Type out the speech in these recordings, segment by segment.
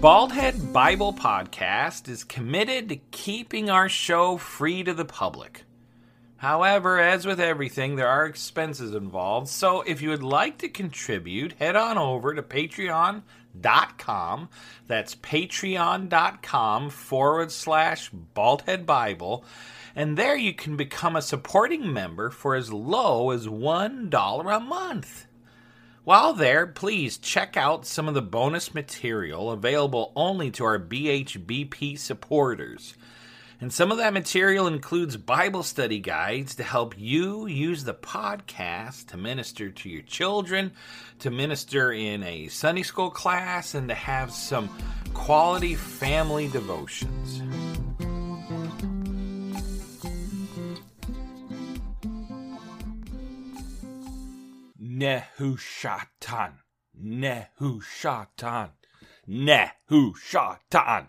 Baldhead Bible Podcast is committed to keeping our show free to the public. However, as with everything, there are expenses involved, so if you would like to contribute, head on over to patreon.com. That's patreon.com forward slash baldhead Bible. And there you can become a supporting member for as low as $1 a month. While there, please check out some of the bonus material available only to our BHBP supporters. And some of that material includes Bible study guides to help you use the podcast to minister to your children, to minister in a Sunday school class, and to have some quality family devotions. Nehushatan. Nehushatan. Nehushatan.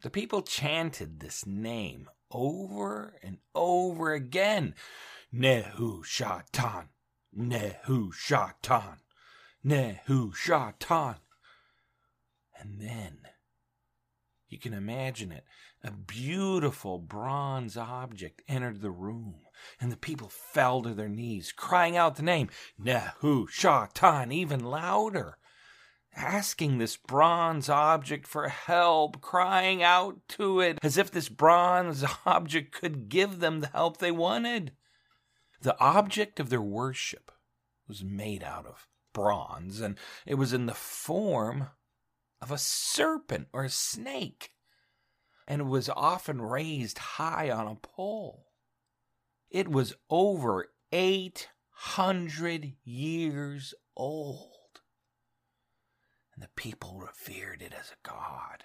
The people chanted this name over and over again. Nehushatan. Nehushatan. Nehushatan. And then, you can imagine it, a beautiful bronze object entered the room and the people fell to their knees, crying out the name Nehushtan even louder, asking this bronze object for help, crying out to it as if this bronze object could give them the help they wanted. The object of their worship was made out of bronze, and it was in the form of a serpent or a snake, and it was often raised high on a pole. It was over 800 years old. And the people revered it as a god.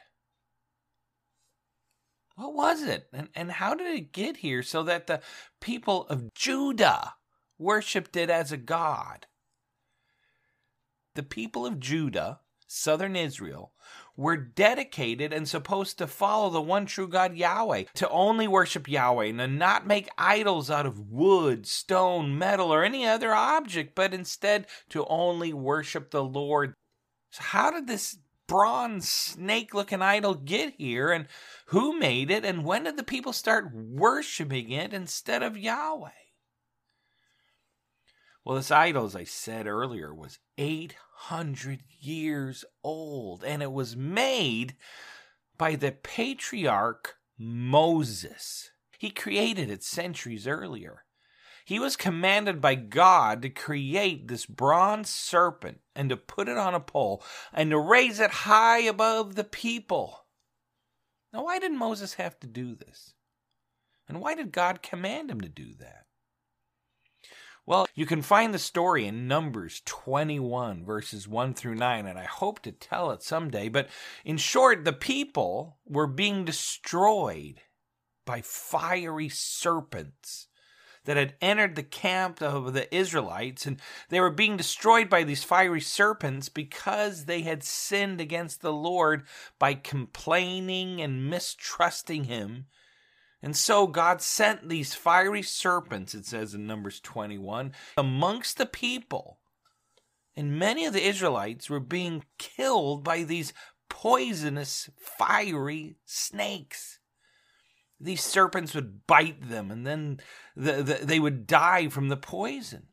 What was it? And, and how did it get here so that the people of Judah worshiped it as a god? The people of Judah, southern Israel, were dedicated and supposed to follow the one true God Yahweh, to only worship Yahweh and to not make idols out of wood, stone, metal, or any other object, but instead to only worship the Lord. So, how did this bronze snake looking idol get here, and who made it, and when did the people start worshiping it instead of Yahweh? Well, this idol, as I said earlier, was 800 years old, and it was made by the patriarch Moses. He created it centuries earlier. He was commanded by God to create this bronze serpent and to put it on a pole and to raise it high above the people. Now, why did Moses have to do this? And why did God command him to do that? Well, you can find the story in Numbers 21, verses 1 through 9, and I hope to tell it someday. But in short, the people were being destroyed by fiery serpents that had entered the camp of the Israelites, and they were being destroyed by these fiery serpents because they had sinned against the Lord by complaining and mistrusting Him and so God sent these fiery serpents, it says in Numbers 21, amongst the people. And many of the Israelites were being killed by these poisonous, fiery snakes. These serpents would bite them, and then the, the, they would die from the poison.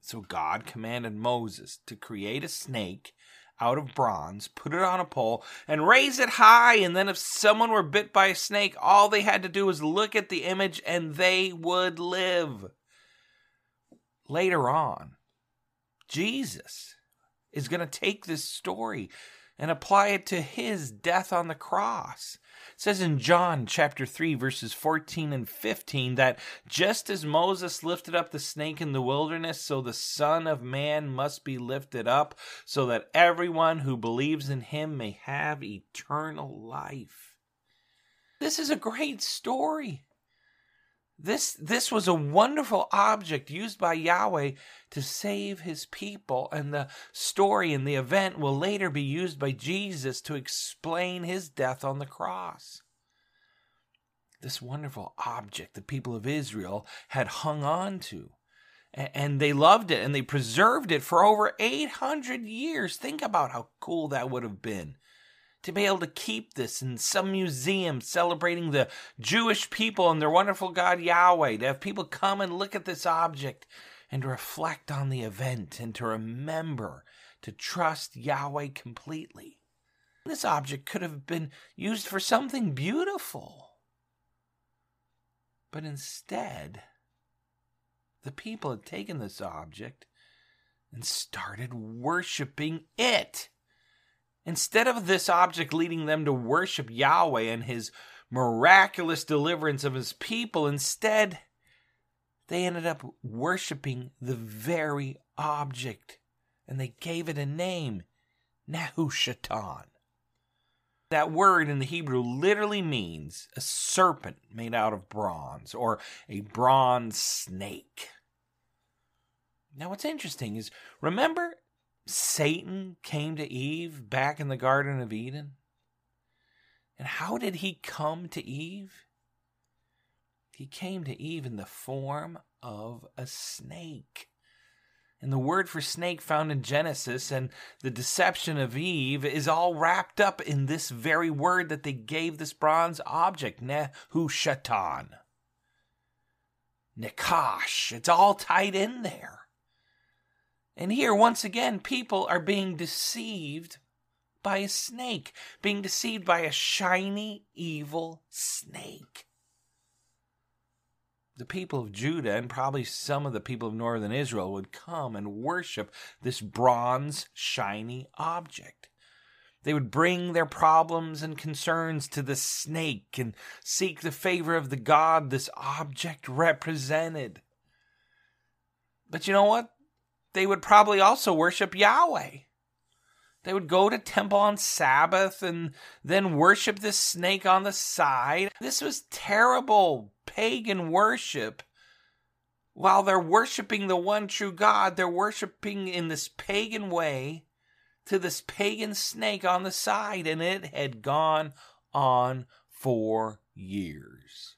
So God commanded Moses to create a snake out of bronze, put it on a pole, and raise it high. And then, if someone were bit by a snake, all they had to do was look at the image and they would live. Later on, Jesus is going to take this story and apply it to his death on the cross. It says in John chapter 3 verses 14 and 15 that just as Moses lifted up the snake in the wilderness so the son of man must be lifted up so that everyone who believes in him may have eternal life. This is a great story. This, this was a wonderful object used by Yahweh to save his people, and the story and the event will later be used by Jesus to explain his death on the cross. This wonderful object the people of Israel had hung on to, and they loved it and they preserved it for over 800 years. Think about how cool that would have been to be able to keep this in some museum celebrating the Jewish people and their wonderful God Yahweh, to have people come and look at this object and reflect on the event and to remember to trust Yahweh completely. This object could have been used for something beautiful. But instead, the people had taken this object and started worshiping it. Instead of this object leading them to worship Yahweh and his miraculous deliverance of his people, instead, they ended up worshiping the very object and they gave it a name Nehushtan. That word in the Hebrew literally means a serpent made out of bronze or a bronze snake. Now, what's interesting is remember Satan came to Eve back in the Garden of Eden? And how did he come to Eve? He came to Eve in the form of a snake. And the word for snake found in Genesis and the deception of Eve is all wrapped up in this very word that they gave this bronze object, Nehushtan. Nakash. It's all tied in there. And here, once again, people are being deceived by a snake, being deceived by a shiny, evil snake. The people of Judah and probably some of the people of northern Israel would come and worship this bronze, shiny object. They would bring their problems and concerns to the snake and seek the favor of the God this object represented. But you know what? They would probably also worship Yahweh. They would go to temple on Sabbath and then worship this snake on the side. This was terrible pagan worship. While they're worshiping the one true God, they're worshiping in this pagan way to this pagan snake on the side, and it had gone on for years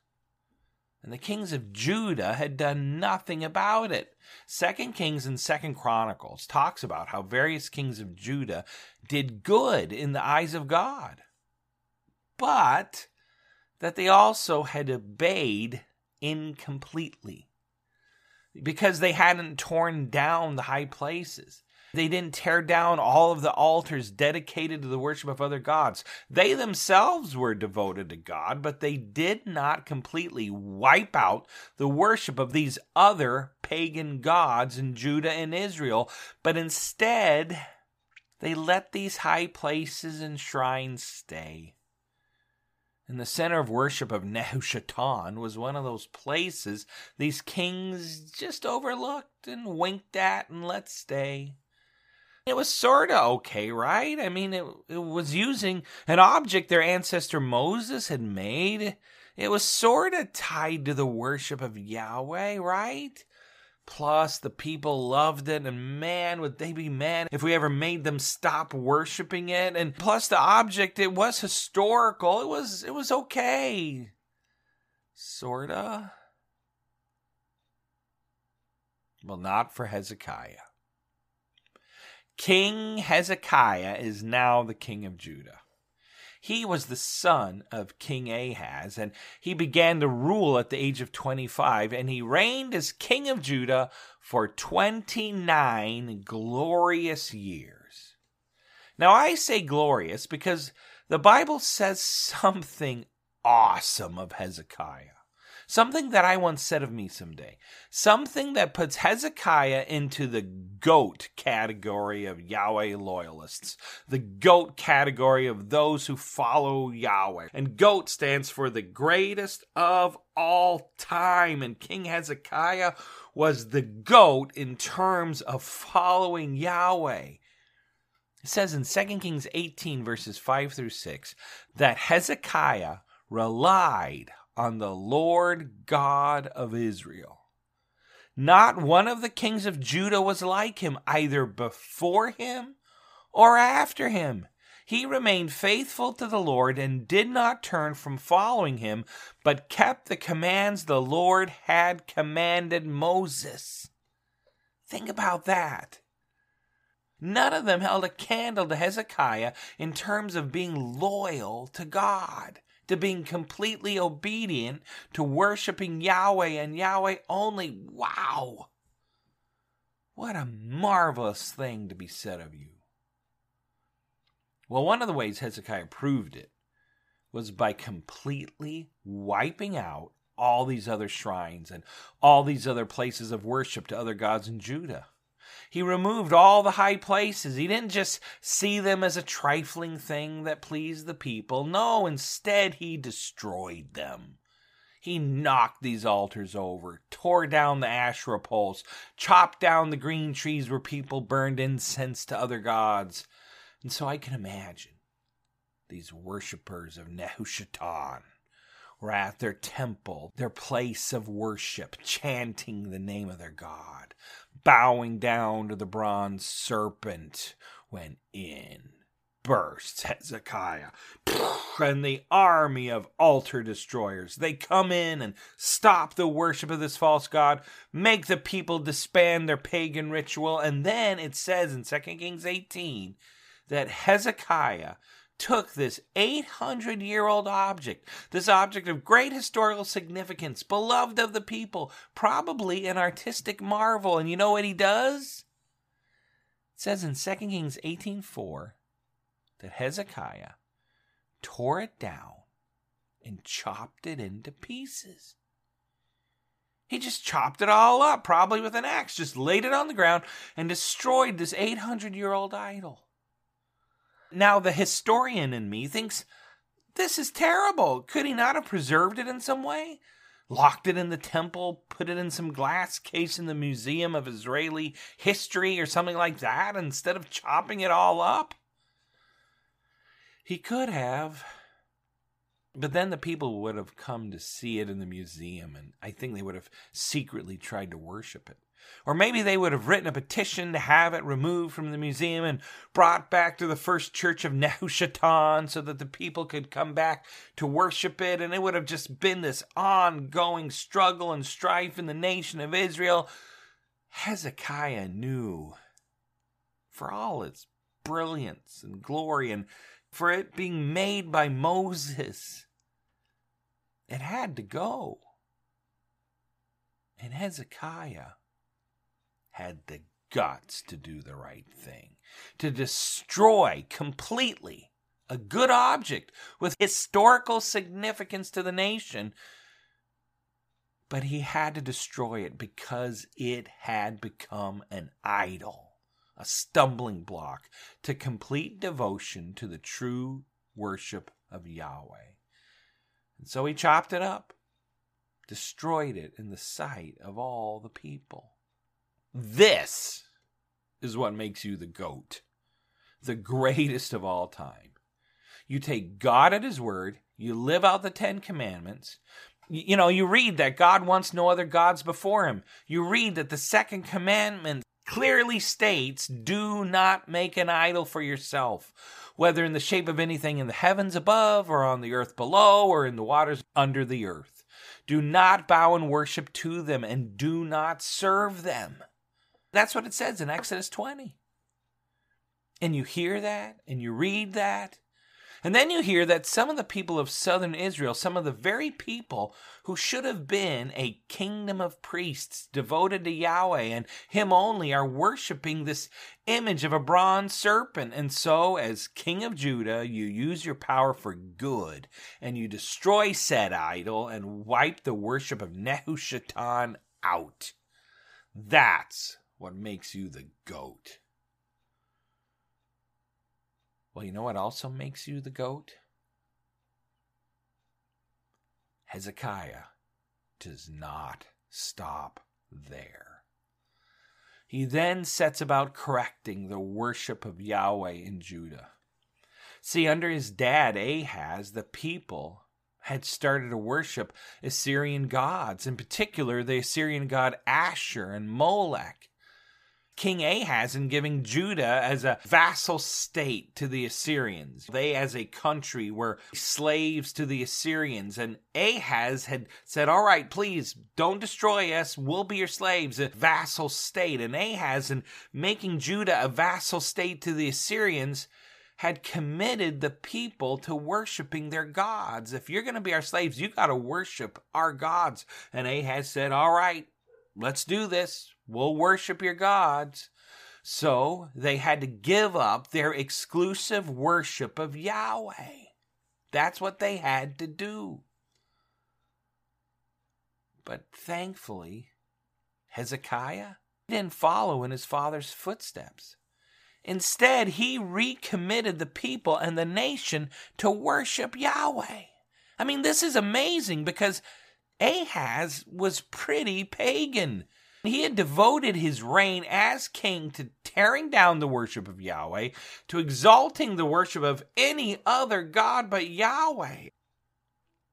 and the kings of Judah had done nothing about it. Second Kings and Second Chronicles talks about how various kings of Judah did good in the eyes of God, but that they also had obeyed incompletely because they hadn't torn down the high places. They didn't tear down all of the altars dedicated to the worship of other gods. They themselves were devoted to God, but they did not completely wipe out the worship of these other pagan gods in Judah and Israel, but instead they let these high places and shrines stay. And the center of worship of Nehushtan was one of those places these kings just overlooked and winked at and let stay it was sort of okay, right? I mean, it, it was using an object their ancestor Moses had made. It was sort of tied to the worship of Yahweh, right? Plus, the people loved it, and man, would they be mad if we ever made them stop worshiping it? And plus, the object, it was historical. It was, it was okay. Sorta. Well, not for Hezekiah. King Hezekiah is now the king of Judah. He was the son of King Ahaz, and he began to rule at the age of 25, and he reigned as king of Judah for 29 glorious years. Now, I say glorious because the Bible says something awesome of Hezekiah. Something that I once said of me someday. Something that puts Hezekiah into the GOAT category of Yahweh loyalists. The GOAT category of those who follow Yahweh. And GOAT stands for the greatest of all time. And King Hezekiah was the GOAT in terms of following Yahweh. It says in 2 Kings 18, verses 5 through 6, that Hezekiah relied on the Lord God of Israel. Not one of the kings of Judah was like him, either before him or after him. He remained faithful to the Lord and did not turn from following him, but kept the commands the Lord had commanded Moses. Think about that. None of them held a candle to Hezekiah in terms of being loyal to God to being completely obedient to worshiping Yahweh and Yahweh only. Wow! What a marvelous thing to be said of you. Well, one of the ways Hezekiah proved it was by completely wiping out all these other shrines and all these other places of worship to other gods in Judah. He removed all the high places. He didn't just see them as a trifling thing that pleased the people. No, instead, he destroyed them. He knocked these altars over, tore down the Asherah poles, chopped down the green trees where people burned incense to other gods. And so I can imagine these worshippers of Nehushtan were at their temple, their place of worship, chanting the name of their God, bowing down to the bronze serpent when in bursts Hezekiah and the army of altar destroyers. They come in and stop the worship of this false god, make the people disband their pagan ritual, and then it says in 2 Kings 18 that Hezekiah took this 800 year old object, this object of great historical significance, beloved of the people, probably an artistic marvel, and you know what he does? It says in 2 Kings 18:4 that Hezekiah tore it down and chopped it into pieces. He just chopped it all up, probably with an axe, just laid it on the ground and destroyed this 800 year old idol. Now, the historian in me thinks this is terrible. Could he not have preserved it in some way? Locked it in the temple, put it in some glass case in the Museum of Israeli History or something like that instead of chopping it all up? He could have. But then the people would have come to see it in the museum, and I think they would have secretly tried to worship it. Or maybe they would have written a petition to have it removed from the museum and brought back to the first church of Nehushtan so that the people could come back to worship it. And it would have just been this ongoing struggle and strife in the nation of Israel. Hezekiah knew, for all its brilliance and glory, and for it being made by Moses, it had to go. And Hezekiah had the guts to do the right thing, to destroy completely a good object with historical significance to the nation. But he had to destroy it because it had become an idol, a stumbling block to complete devotion to the true worship of Yahweh. And so he chopped it up, destroyed it in the sight of all the people. This is what makes you the GOAT, the greatest of all time. You take God at His word, you live out the Ten Commandments. You know, you read that God wants no other gods before Him. You read that the second commandment clearly states do not make an idol for yourself, whether in the shape of anything in the heavens above, or on the earth below, or in the waters under the earth. Do not bow and worship to them, and do not serve them. That's what it says in Exodus 20. And you hear that and you read that. And then you hear that some of the people of southern Israel, some of the very people who should have been a kingdom of priests devoted to Yahweh and Him only, are worshiping this image of a bronze serpent. And so, as king of Judah, you use your power for good and you destroy said idol and wipe the worship of Nehushtan out. That's what makes you the goat. Well, you know what also makes you the goat? Hezekiah does not stop there. He then sets about correcting the worship of Yahweh in Judah. See, under his dad Ahaz, the people had started to worship Assyrian gods, in particular the Assyrian god Ashur and Molech. King Ahaz in giving Judah as a vassal state to the Assyrians. They, as a country, were slaves to the Assyrians. And Ahaz had said, All right, please don't destroy us. We'll be your slaves, a vassal state. And Ahaz, in making Judah a vassal state to the Assyrians, had committed the people to worshiping their gods. If you're going to be our slaves, you got to worship our gods. And Ahaz said, All right, let's do this. We'll worship your gods. So they had to give up their exclusive worship of Yahweh. That's what they had to do. But thankfully, Hezekiah didn't follow in his father's footsteps. Instead, he recommitted the people and the nation to worship Yahweh. I mean, this is amazing because Ahaz was pretty pagan. He had devoted his reign as king to tearing down the worship of Yahweh, to exalting the worship of any other God but Yahweh.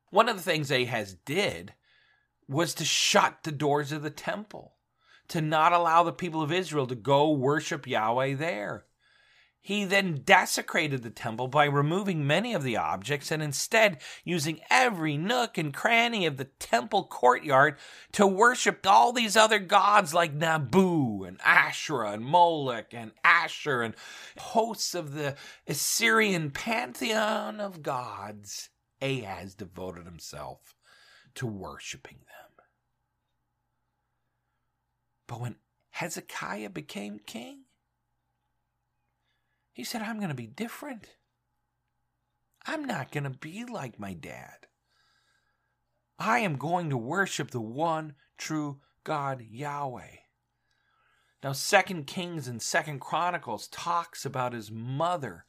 One of the things Ahaz did was to shut the doors of the temple, to not allow the people of Israel to go worship Yahweh there. He then desecrated the temple by removing many of the objects and instead using every nook and cranny of the temple courtyard to worship all these other gods like Nabu and Asherah and Molech and Ashur and hosts of the Assyrian pantheon of gods. Ahaz devoted himself to worshiping them. But when Hezekiah became king, he said, I'm going to be different. I'm not going to be like my dad. I am going to worship the one true God Yahweh. Now, Second Kings and Second Chronicles talks about his mother.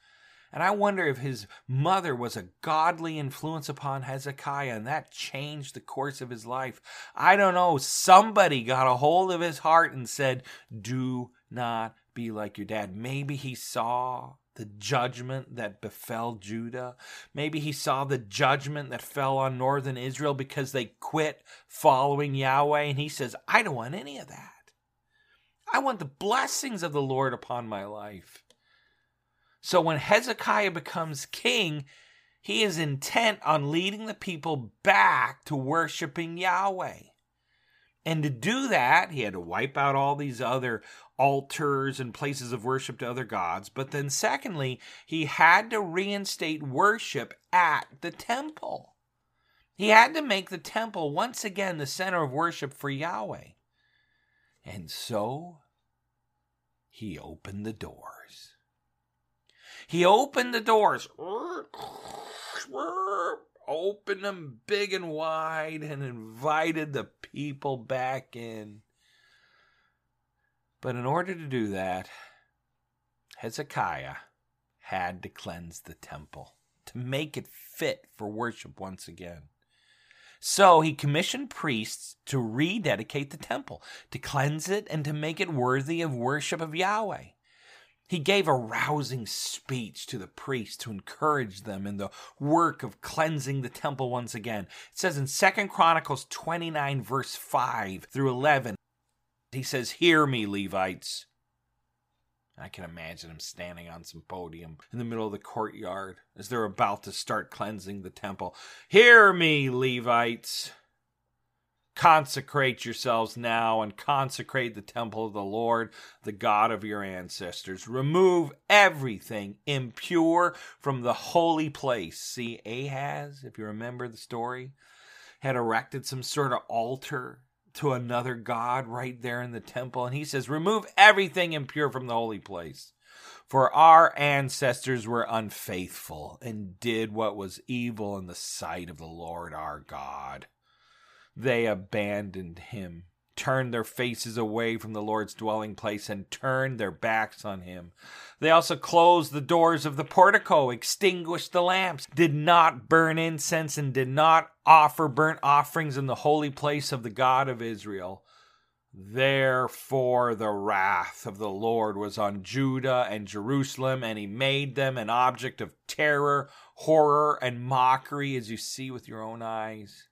And I wonder if his mother was a godly influence upon Hezekiah and that changed the course of his life. I don't know. Somebody got a hold of his heart and said, Do not be like your dad. Maybe he saw the judgment that befell Judah. Maybe he saw the judgment that fell on northern Israel because they quit following Yahweh. And he says, I don't want any of that. I want the blessings of the Lord upon my life. So when Hezekiah becomes king, he is intent on leading the people back to worshiping Yahweh. And to do that, he had to wipe out all these other altars and places of worship to other gods. But then, secondly, he had to reinstate worship at the temple. He had to make the temple once again the center of worship for Yahweh. And so he opened the doors. He opened the doors, opened them big and wide, and invited the people back in. But in order to do that, Hezekiah had to cleanse the temple to make it fit for worship once again. So he commissioned priests to rededicate the temple, to cleanse it, and to make it worthy of worship of Yahweh. He gave a rousing speech to the priests to encourage them in the work of cleansing the temple once again. It says in Second Chronicles 29, verse 5 through 11, he says, Hear me, Levites. I can imagine him standing on some podium in the middle of the courtyard as they're about to start cleansing the temple. Hear me, Levites. Consecrate yourselves now and consecrate the temple of the Lord, the God of your ancestors. Remove everything impure from the holy place. See, Ahaz, if you remember the story, had erected some sort of altar to another god right there in the temple. And he says, Remove everything impure from the holy place. For our ancestors were unfaithful and did what was evil in the sight of the Lord our God they abandoned him, turned their faces away from the Lord's dwelling place, and turned their backs on him. They also closed the doors of the portico, extinguished the lamps, did not burn incense, and did not offer burnt offerings in the holy place of the God of Israel. Therefore, the wrath of the Lord was on Judah and Jerusalem, and he made them an object of terror, horror, and mockery, as you see with your own eyes.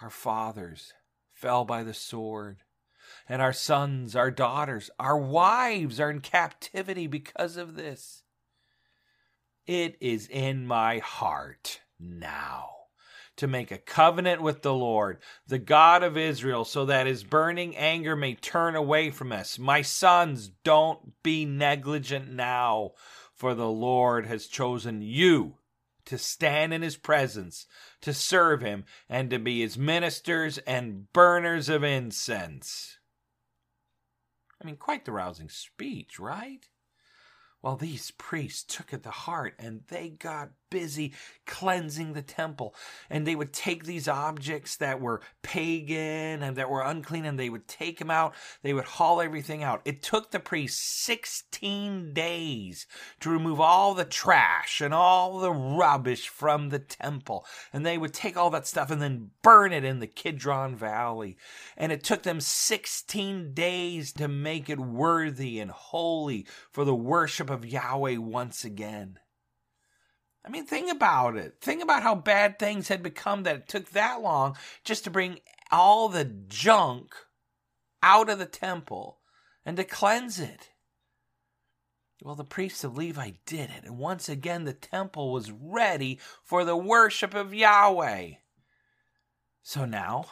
Our fathers fell by the sword, and our sons, our daughters, our wives are in captivity because of this. It is in my heart now to make a covenant with the Lord, the God of Israel, so that his burning anger may turn away from us. My sons, don't be negligent now, for the Lord has chosen you to stand in his presence, to serve him, and to be his ministers and burners of incense. I mean, quite the rousing speech, right? Well, these priests took it to heart and they got busy cleansing the temple. And they would take these objects that were pagan and that were unclean and they would take them out. They would haul everything out. It took the priests 16 days to remove all the trash and all the rubbish from the temple. And they would take all that stuff and then burn it in the Kidron Valley. And it took them 16 days to make it worthy and holy for the worship of Yahweh once again. I mean, think about it. Think about how bad things had become that it took that long just to bring all the junk out of the temple and to cleanse it. Well, the priests of Levi did it, and once again the temple was ready for the worship of Yahweh. So now,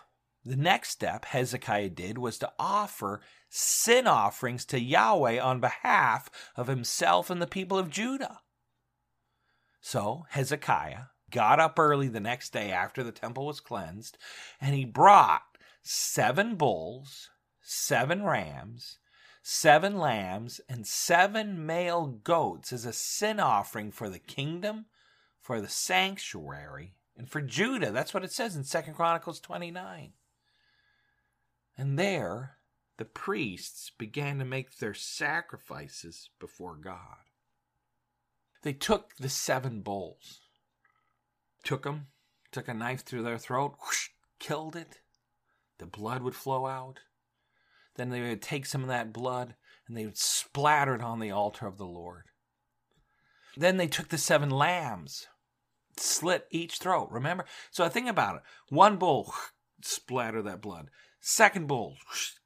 the next step Hezekiah did was to offer sin offerings to Yahweh on behalf of himself and the people of Judah. So Hezekiah got up early the next day after the temple was cleansed, and he brought seven bulls, seven rams, seven lambs, and seven male goats as a sin offering for the kingdom, for the sanctuary, and for Judah. That's what it says in Second Chronicles 29. And there the priests began to make their sacrifices before God. They took the seven bulls, took them, took a knife through their throat, whoosh, killed it. The blood would flow out. Then they would take some of that blood and they would splatter it on the altar of the Lord. Then they took the seven lambs, slit each throat. Remember? So I think about it. One bull, splatter that blood. Second bull,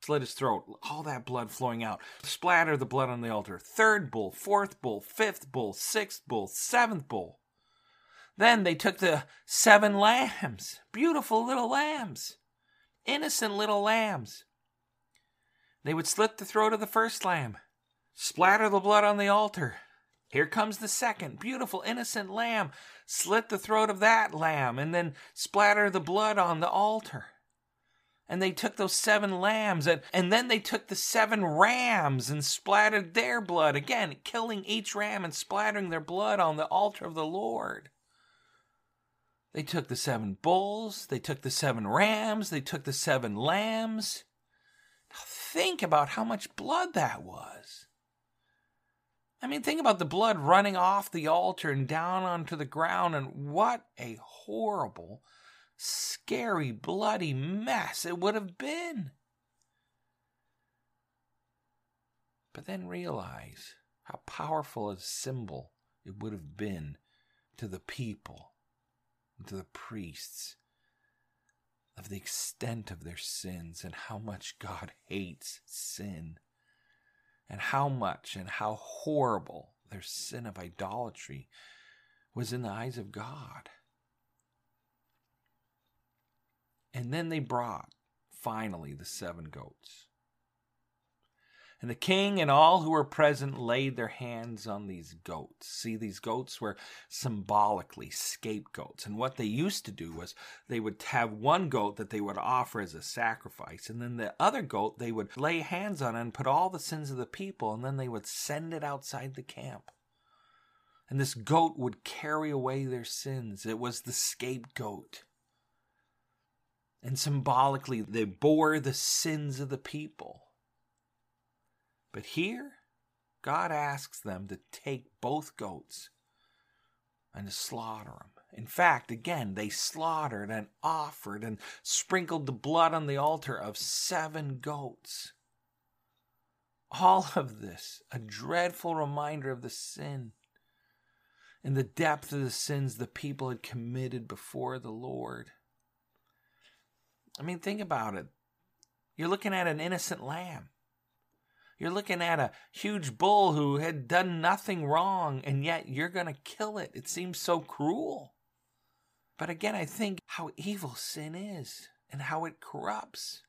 slit his throat, all that blood flowing out. Splatter the blood on the altar. Third bull, fourth bull, fifth bull, sixth bull, seventh bull. Then they took the seven lambs, beautiful little lambs, innocent little lambs. They would slit the throat of the first lamb, splatter the blood on the altar. Here comes the second, beautiful, innocent lamb. Slit the throat of that lamb and then splatter the blood on the altar and they took those seven lambs and, and then they took the seven rams and splattered their blood. Again killing each ram and splattering their blood on the altar of the lord. They took the seven bulls they took the seven rams they took the seven lambs. Now think about how much blood that was. I mean, think about the blood running off the altar and down onto the ground, and what a horrible scary, bloody mess it would have been. But then realize how powerful a symbol it would have been to the people, to the priests, of the extent of their sins and how much God hates sin, and how much and how horrible their sin of idolatry was in the eyes of God. And then they brought, finally, the seven goats. And the king and all who were present laid their hands on these goats. See, these goats were symbolically scapegoats. And what they used to do was they would have one goat that they would offer as a sacrifice. And then the other goat they would lay hands on and put all the sins of the people. And then they would send it outside the camp. And this goat would carry away their sins. It was the scapegoat. And symbolically, they bore the sins of the people. But here, God asks them to take both goats and to slaughter them. In fact, again, they slaughtered and offered and sprinkled the blood on the altar of seven goats. All of this, a dreadful reminder of the sin and the depth of the sins the people had committed before the Lord. I mean, think about it. You're looking at an innocent lamb. You're looking at a huge bull who had done nothing wrong, and yet you're going to kill it. It seems so cruel. But again, I think how evil sin is and how it corrupts.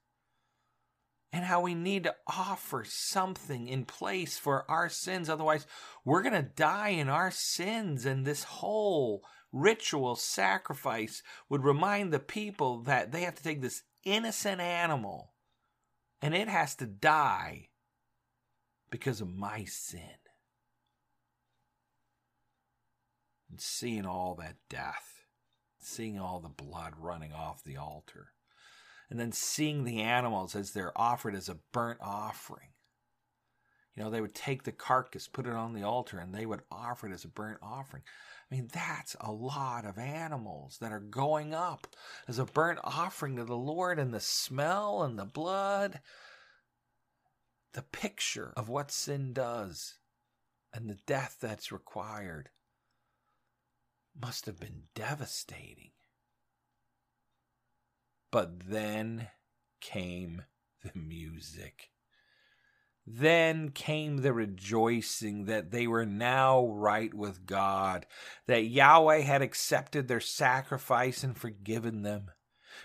And how we need to offer something in place for our sins. Otherwise, we're going to die in our sins. And this whole ritual sacrifice would remind the people that they have to take this innocent animal and it has to die because of my sin. And seeing all that death, seeing all the blood running off the altar, and then seeing the animals as they're offered as a burnt offering. You know, they would take the carcass, put it on the altar, and they would offer it as a burnt offering. I mean, that's a lot of animals that are going up as a burnt offering to the Lord, and the smell and the blood the picture of what sin does and the death that's required must have been devastating. But then came the music. Then came the rejoicing that they were now right with God, that Yahweh had accepted their sacrifice and forgiven them.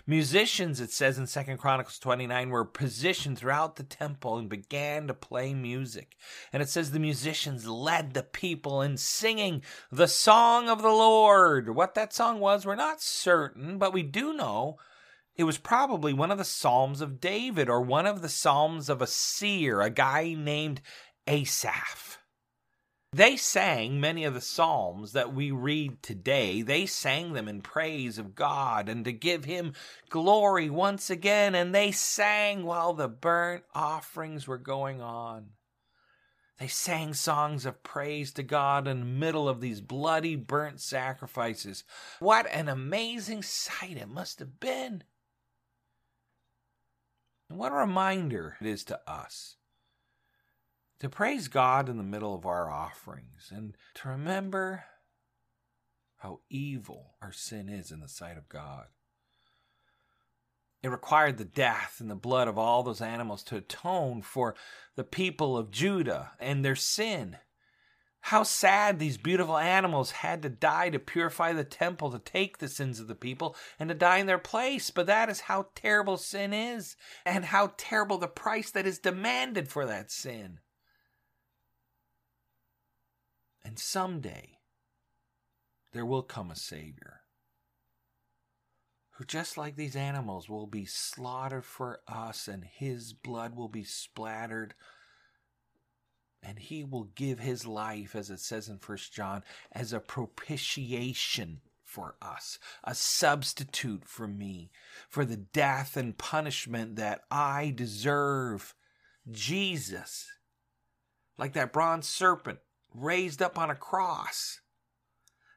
Musicians, it says in Second Chronicles 29, were positioned throughout the temple and began to play music. And it says the musicians led the people in singing the song of the Lord. What that song was, we're not certain, but we do know it was probably one of the Psalms of David or one of the Psalms of a seer, a guy named Asaph. They sang many of the Psalms that we read today. They sang them in praise of God and to give Him glory once again. And they sang while the burnt offerings were going on. They sang songs of praise to God in the middle of these bloody burnt sacrifices. What an amazing sight it must have been. And what a reminder it is to us to praise God in the middle of our offerings and to remember how evil our sin is in the sight of God. It required the death and the blood of all those animals to atone for the people of Judah and their sin. How sad these beautiful animals had to die to purify the temple, to take the sins of the people, and to die in their place. But that is how terrible sin is, and how terrible the price that is demanded for that sin. And someday, there will come a Savior who, just like these animals, will be slaughtered for us, and his blood will be splattered. And he will give his life, as it says in First John, as a propitiation for us, a substitute for me, for the death and punishment that I deserve. Jesus, like that bronze serpent, raised up on a cross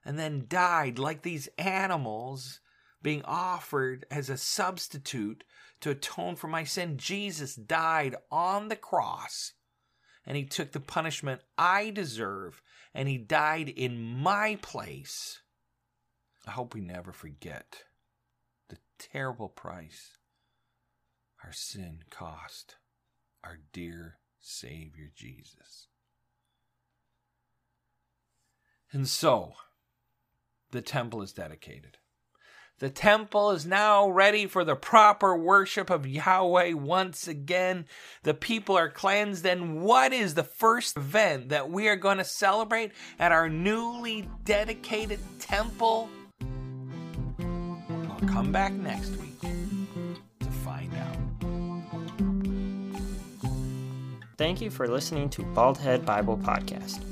and then died like these animals being offered as a substitute to atone for my sin. Jesus died on the cross and he took the punishment I deserve and he died in my place. I hope we never forget the terrible price our sin cost our dear Savior Jesus. And so, the temple is dedicated. The temple is now ready for the proper worship of Yahweh once again. The people are cleansed. And what is the first event that we are going to celebrate at our newly dedicated temple? I'll come back next week to find out. Thank you for listening to Baldhead Bible Podcast.